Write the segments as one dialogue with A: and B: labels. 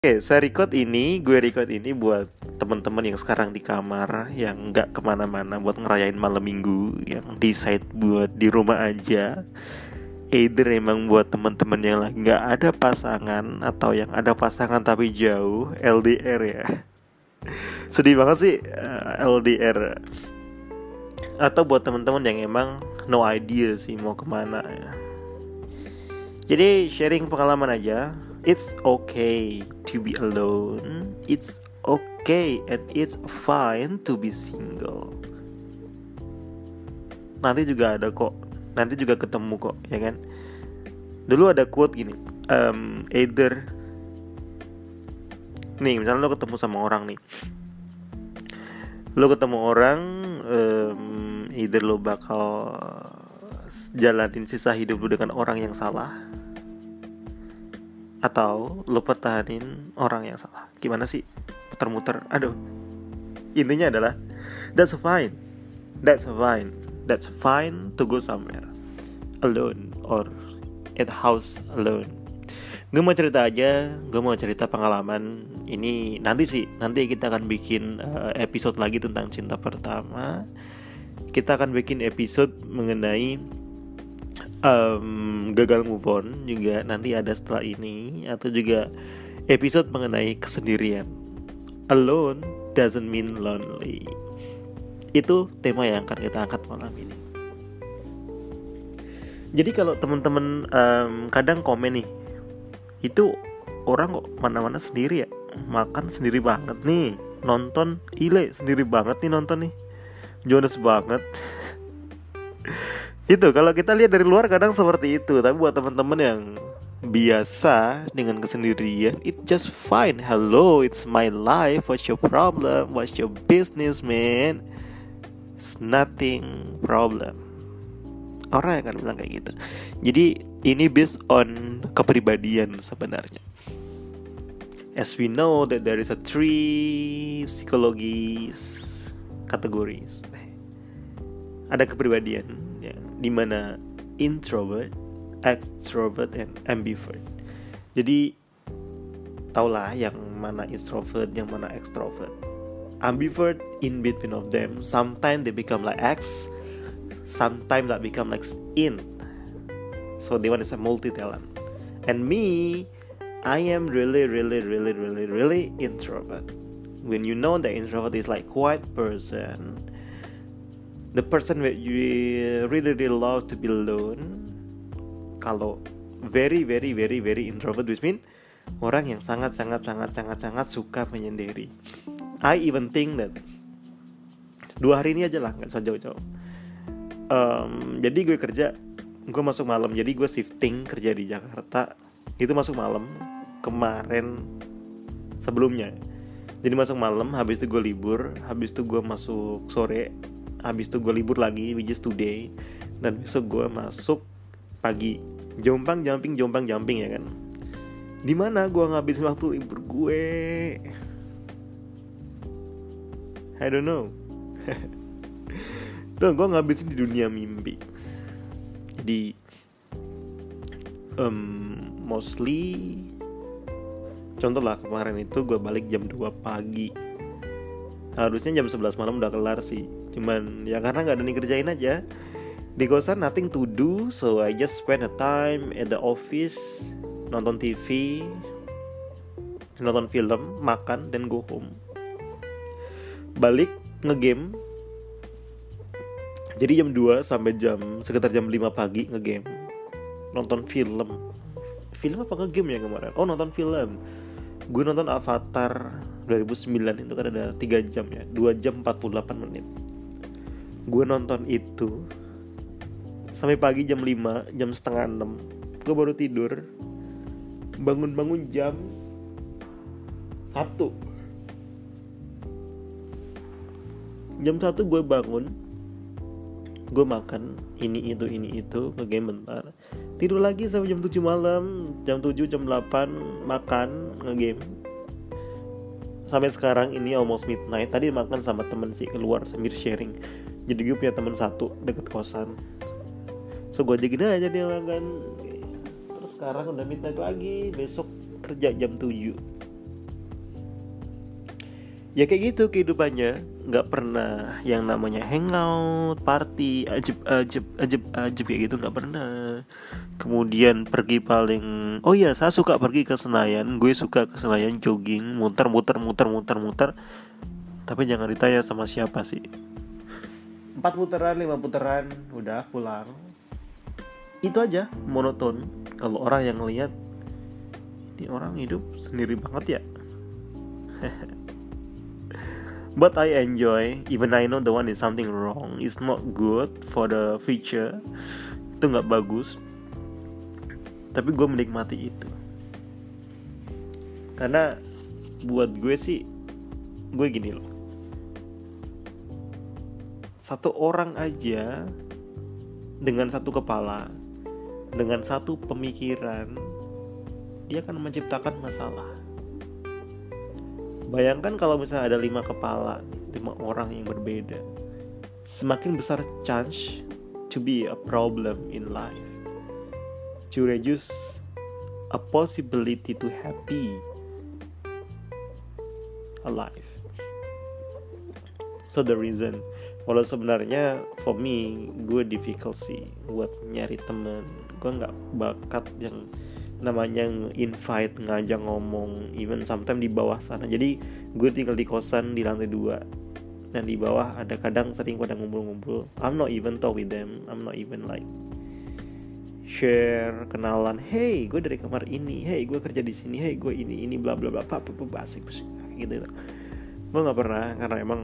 A: Oke, saya record ini, gue record ini buat teman-teman yang sekarang di kamar, yang nggak ke mana-mana buat ngerayain malam minggu, yang decide buat di rumah aja. Either emang buat teman-teman yang nggak ada pasangan atau yang ada pasangan tapi jauh, LDR ya. Sedih banget sih uh, LDR. Atau buat teman-teman yang emang no idea sih mau ke mana ya. Jadi sharing pengalaman aja it's okay to be alone. It's okay and it's fine to be single. Nanti juga ada kok. Nanti juga ketemu kok, ya kan? Dulu ada quote gini, um, either nih misalnya lo ketemu sama orang nih, lo ketemu orang, um, either lo bakal jalanin sisa hidup lo dengan orang yang salah atau lo pertahanin orang yang salah. Gimana sih? Muter-muter aduh. Intinya adalah that's fine. That's fine. That's fine to go somewhere alone or at house alone. Gue mau cerita aja gue mau cerita pengalaman. Ini nanti sih nanti kita akan bikin uh, episode lagi tentang cinta pertama. Kita akan bikin episode mengenai um, gagal move on juga nanti ada setelah ini atau juga episode mengenai kesendirian. Alone doesn't mean lonely. Itu tema yang akan kita angkat malam ini. Jadi kalau teman-teman um, kadang komen nih, itu orang kok mana-mana sendiri ya, makan sendiri banget nih, nonton ile sendiri banget nih nonton nih, Jonas banget itu kalau kita lihat dari luar kadang seperti itu. Tapi buat teman-teman yang biasa dengan kesendirian it just fine. Hello it's my life. What's your problem? What's your business man? It's nothing problem. Orang akan bilang kayak gitu. Jadi ini based on kepribadian sebenarnya. As we know that there is a three psychologies categories. Ada kepribadian di mana introvert, extrovert, and ambivert. Jadi taulah yang mana introvert, yang mana extrovert. Ambivert in between of them. Sometimes they become like X, sometimes that become like in. So they want to say multi talent. And me, I am really, really, really, really, really introvert. When you know that introvert is like quiet person, the person that you really really love to be alone kalau very very very very introvert which mean orang yang sangat sangat sangat sangat sangat suka menyendiri. I even think that dua hari ini aja lah nggak usah jauh-jauh. Um, jadi gue kerja gue masuk malam. Jadi gue shifting kerja di Jakarta. Itu masuk malam kemarin sebelumnya. Jadi masuk malam habis itu gue libur habis itu gue masuk sore habis itu gue libur lagi which is today. Dan besok gue masuk pagi. Jompang jumping jompang jumping ya kan? Di mana gue ngabisin waktu libur gue? I don't know. Dan gue ngabisin di dunia mimpi. Jadi um, Mostly Contoh lah kemarin itu gue balik jam 2 pagi. Harusnya jam 11 malam udah kelar sih cuman ya karena nggak ada nih kerjain aja. Di kosan nothing to do so I just spend a time at the office nonton TV nonton film makan dan go home. Balik ngegame. Jadi jam 2 sampai jam sekitar jam 5 pagi ngegame. Nonton film. Film apa ngegame ya kemarin? Oh nonton film. Gue nonton Avatar 2009 itu kan ada 3 jam ya. 2 jam 48 menit gue nonton itu sampai pagi jam 5 jam setengah 6 gue baru tidur bangun-bangun jam satu. Jam satu gue bangun gue makan ini itu ini itu ngegame bentar. Tidur lagi sampai jam 7 malam jam 7 jam 8 makan ngegame. Sampai sekarang ini almost midnight tadi makan sama temen sih keluar sambil sharing jadi gue punya teman satu deket kosan. So gue ajakin aja dia makan. Terus sekarang udah midnight lagi besok kerja jam 7 ya kayak gitu kehidupannya. Nggak pernah yang namanya hangout party ajib ajib ajib ajib kayak gitu nggak pernah. Kemudian pergi paling oh iya saya suka pergi ke Senayan. Gue suka ke Senayan jogging muter muter muter muter muter. Tapi jangan ditanya sama siapa sih empat putaran lima putaran udah pulang. Itu aja monoton. Kalau orang yang lihat ini orang hidup sendiri banget ya. But I enjoy even I know the one is something wrong. It's not good for the future. Itu nggak bagus. Tapi gue menikmati itu. Karena buat gue sih gue gini loh satu orang aja dengan satu kepala dengan satu pemikiran dia akan menciptakan masalah Bayangkan kalau misalnya ada lima kepala, lima orang yang berbeda, semakin besar chance to be a problem in life. To reduce a possibility to happy alive. So the reason, walau sebenarnya for me gue difficult sih buat nyari temen, gue nggak bakat yang namanya invite ngajak ngomong even sometimes di bawah sana. Jadi gue tinggal di kosan di lantai dua. Dan di bawah ada kadang sering pada ngumpul-ngumpul. I'm not even talk with them. I'm not even like share kenalan. Hey gue dari kamar ini. Hey gue kerja di sini. Hey gue ini ini bla bla bla. Apa apa basic gitu. Gue nggak pernah karena emang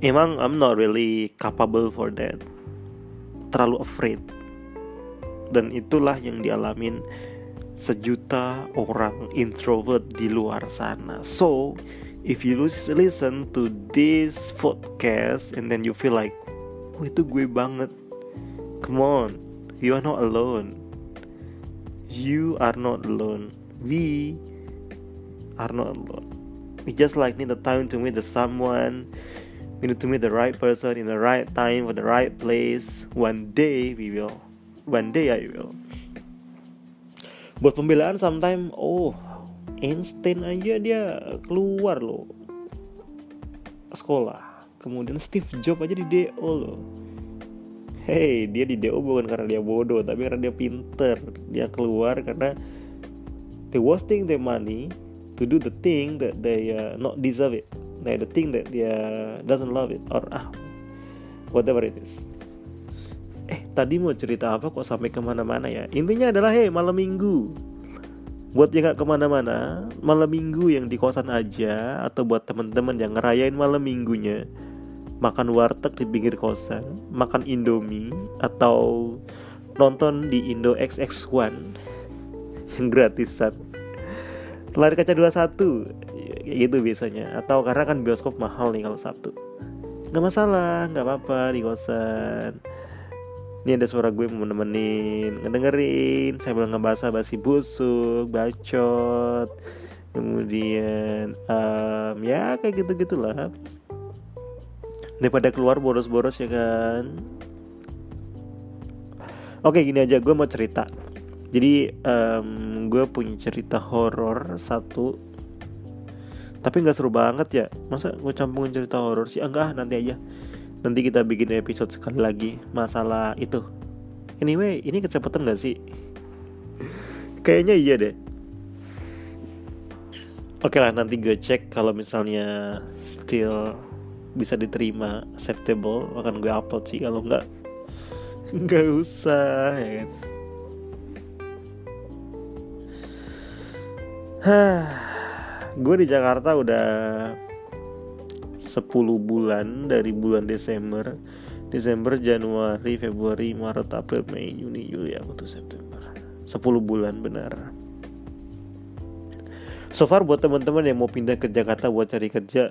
A: emang I'm not really capable for that terlalu afraid dan itulah yang dialamin sejuta orang introvert di luar sana. So, if you listen to this podcast and then you feel like, oh itu gue banget, come on, you are not alone. You are not alone. We are not alone. We just like need the time to meet the someone. We need to meet the right person in the right time for the right place. One day we will one day I will buat pembelaan sometimes oh Einstein aja dia keluar loh sekolah kemudian Steve Jobs aja di DO loh Hey, dia di DO bukan karena dia bodoh, tapi karena dia pinter. Dia keluar karena they wasting their money to do the thing that they uh, not deserve it. Like the thing that dia doesn't love it or ah whatever it is. Eh tadi mau cerita apa kok sampai ke mana-mana ya? Intinya adalah hei malam minggu. Buat yang gak ke mana-mana malam minggu yang di kosan aja atau buat temen-temen yang ngerayain malam minggunya makan warteg di pinggir kosan makan indomie atau nonton di Indo XX1 yang gratisan. Layar kaca 21 kayak gitu biasanya. Atau karena kan bioskop mahal nih kalau Sabtu. Nggak masalah nggak apa-apa di kosan. Ini ada suara gue mau nemenin ngedengerin. Saya bilang ngebahas basi busuk bacot. Kemudian um, ya kayak gitu gitulah daripada keluar boros-boros ya kan. Oke gini aja gue mau cerita. Jadi um, gue punya cerita horor satu tapi nggak seru banget ya. Masa gue campungin cerita horor sih? Enggak ah, nanti aja. Nanti kita bikin episode sekali lagi masalah itu. Anyway ini kecepatan gak sih? Kayaknya iya deh. Oke lah nanti gue cek kalau misalnya still bisa diterima acceptable akan gue upload sih. Kalau nggak nggak usah ya kan? Hah, gue di Jakarta udah 10 bulan dari bulan Desember. Desember, Januari, Februari, Maret, April, Mei, Juni, Juli, Agustus, September. 10 bulan benar. So far buat teman-teman yang mau pindah ke Jakarta buat cari kerja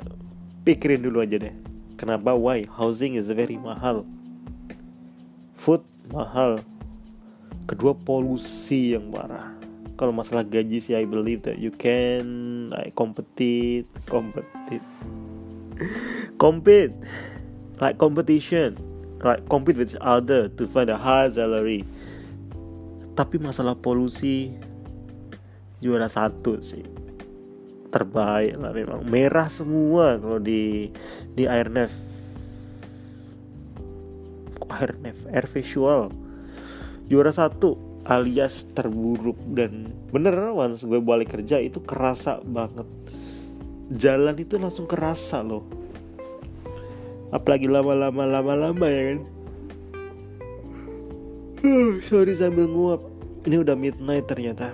A: Pikirin dulu aja deh. Kenapa? Why? Housing is very mahal. Food mahal. Kedua polusi yang parah Kalau masalah gaji sih I believe that you can like compete Compete compete like competition like compete with other to find a high salary. Tapi masalah polusi juara satu sih. Terbaik lah memang. Merah semua kalau di di airnef airnef air visual. Juara satu alias terburuk dan bener once gue balik kerja itu kerasa banget. Jalan itu langsung kerasa loh. Apalagi lama-lama lama-lama ya kan? Uh, sorry sambil nguap. Ini udah midnight ternyata.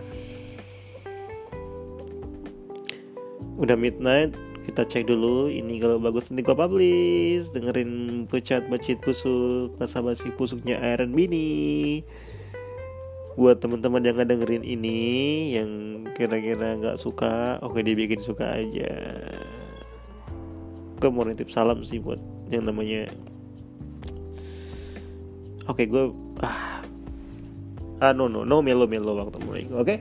A: Udah midnight kita cek dulu ini kalau bagus. Nanti gua publish. Dengerin pecat bacit pusuk masa basi pusuknya Iron Bini buat teman-teman yang nggak dengerin ini yang kira-kira nggak suka oke dibikin suka aja. Gue mau nitip salam sih buat yang namanya oke gue ah ah no no no melo melo waktu mulai oke? Okay?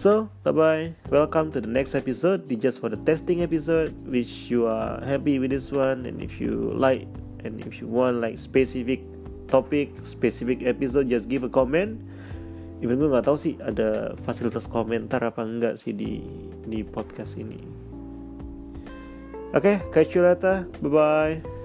A: so bye bye welcome to the next episode. Di just for the testing episode. Which you are happy with this one. And if you like and if you want like specific topic specific episode just give a comment even gue nggak tahu sih ada fasilitas komentar apa enggak sih di di podcast ini. Oke okay, catch you later. Bye bye